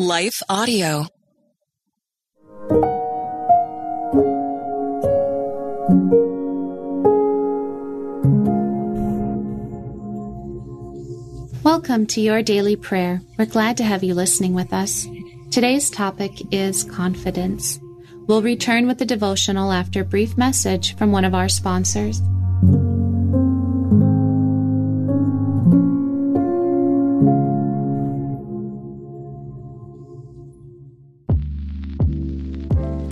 Life Audio. Welcome to your daily prayer. We're glad to have you listening with us. Today's topic is confidence. We'll return with the devotional after a brief message from one of our sponsors.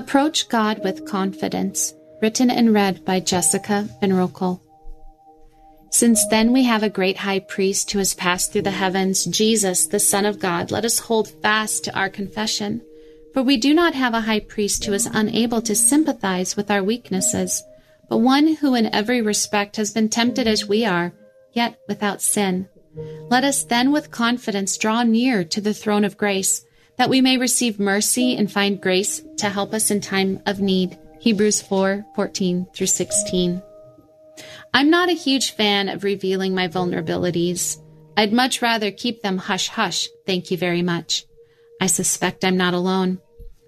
Approach God with Confidence, written and read by Jessica Van. Since then we have a great high priest who has passed through the heavens, Jesus, the Son of God. Let us hold fast to our confession. For we do not have a high priest who is unable to sympathize with our weaknesses, but one who in every respect has been tempted as we are, yet without sin. Let us then with confidence draw near to the throne of grace that we may receive mercy and find grace to help us in time of need. Hebrews 4 14 through 16. I'm not a huge fan of revealing my vulnerabilities. I'd much rather keep them hush hush. Thank you very much. I suspect I'm not alone.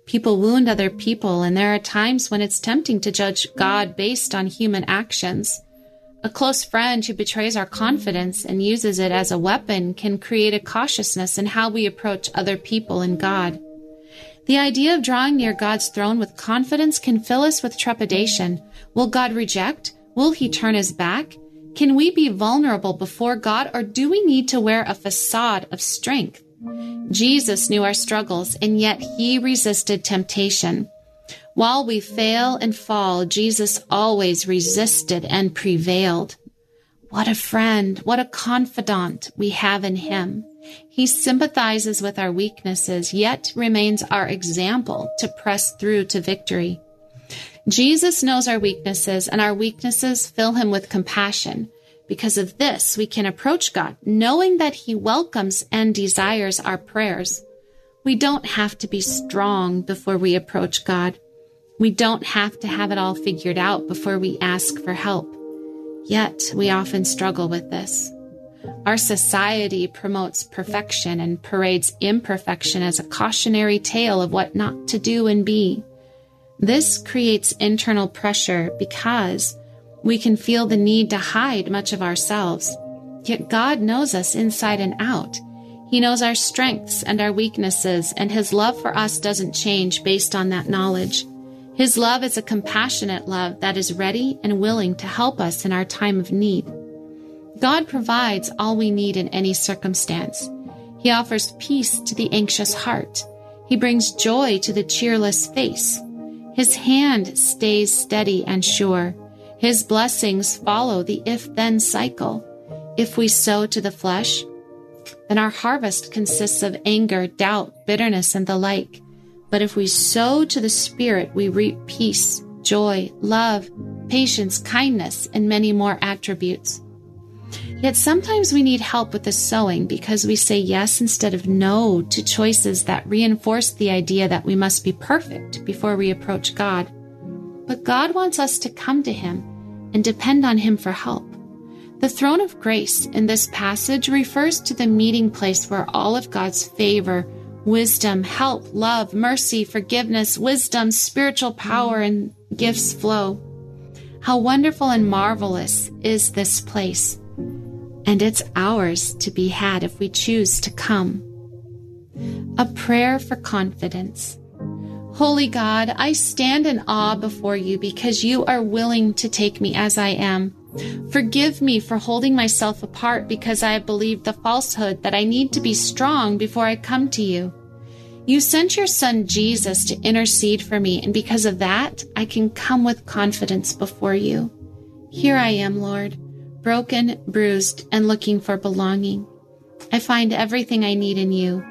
People wound other people, and there are times when it's tempting to judge God based on human actions. A close friend who betrays our confidence and uses it as a weapon can create a cautiousness in how we approach other people and God. The idea of drawing near God's throne with confidence can fill us with trepidation. Will God reject? Will he turn his back? Can we be vulnerable before God or do we need to wear a facade of strength? Jesus knew our struggles and yet he resisted temptation. While we fail and fall, Jesus always resisted and prevailed. What a friend, what a confidant we have in him. He sympathizes with our weaknesses, yet remains our example to press through to victory. Jesus knows our weaknesses, and our weaknesses fill him with compassion. Because of this, we can approach God, knowing that he welcomes and desires our prayers. We don't have to be strong before we approach God. We don't have to have it all figured out before we ask for help. Yet we often struggle with this. Our society promotes perfection and parades imperfection as a cautionary tale of what not to do and be. This creates internal pressure because we can feel the need to hide much of ourselves. Yet God knows us inside and out. He knows our strengths and our weaknesses, and His love for us doesn't change based on that knowledge. His love is a compassionate love that is ready and willing to help us in our time of need. God provides all we need in any circumstance. He offers peace to the anxious heart. He brings joy to the cheerless face. His hand stays steady and sure. His blessings follow the if then cycle. If we sow to the flesh, then our harvest consists of anger, doubt, bitterness, and the like. But if we sow to the Spirit, we reap peace, joy, love, patience, kindness, and many more attributes. Yet sometimes we need help with the sowing because we say yes instead of no to choices that reinforce the idea that we must be perfect before we approach God. But God wants us to come to Him and depend on Him for help. The throne of grace in this passage refers to the meeting place where all of God's favor, wisdom, help, love, mercy, forgiveness, wisdom, spiritual power, and gifts flow. How wonderful and marvelous is this place! And it's ours to be had if we choose to come. A prayer for confidence. Holy God, I stand in awe before you because you are willing to take me as I am. Forgive me for holding myself apart because I have believed the falsehood that I need to be strong before I come to you. You sent your son Jesus to intercede for me, and because of that, I can come with confidence before you. Here I am, Lord, broken, bruised, and looking for belonging. I find everything I need in you.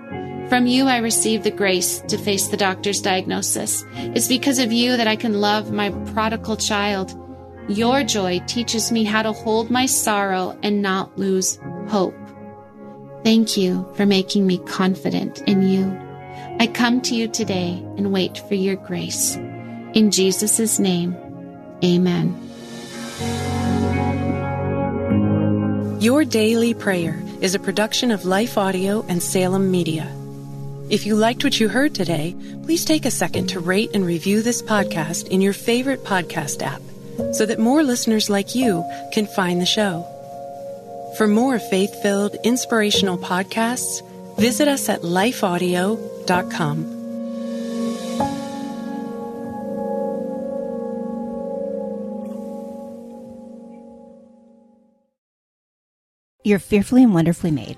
From you, I receive the grace to face the doctor's diagnosis. It's because of you that I can love my prodigal child. Your joy teaches me how to hold my sorrow and not lose hope. Thank you for making me confident in you. I come to you today and wait for your grace. In Jesus' name, amen. Your Daily Prayer is a production of Life Audio and Salem Media. If you liked what you heard today, please take a second to rate and review this podcast in your favorite podcast app so that more listeners like you can find the show. For more faith filled, inspirational podcasts, visit us at lifeaudio.com. You're fearfully and wonderfully made.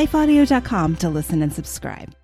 lifeaudio.com to listen and subscribe.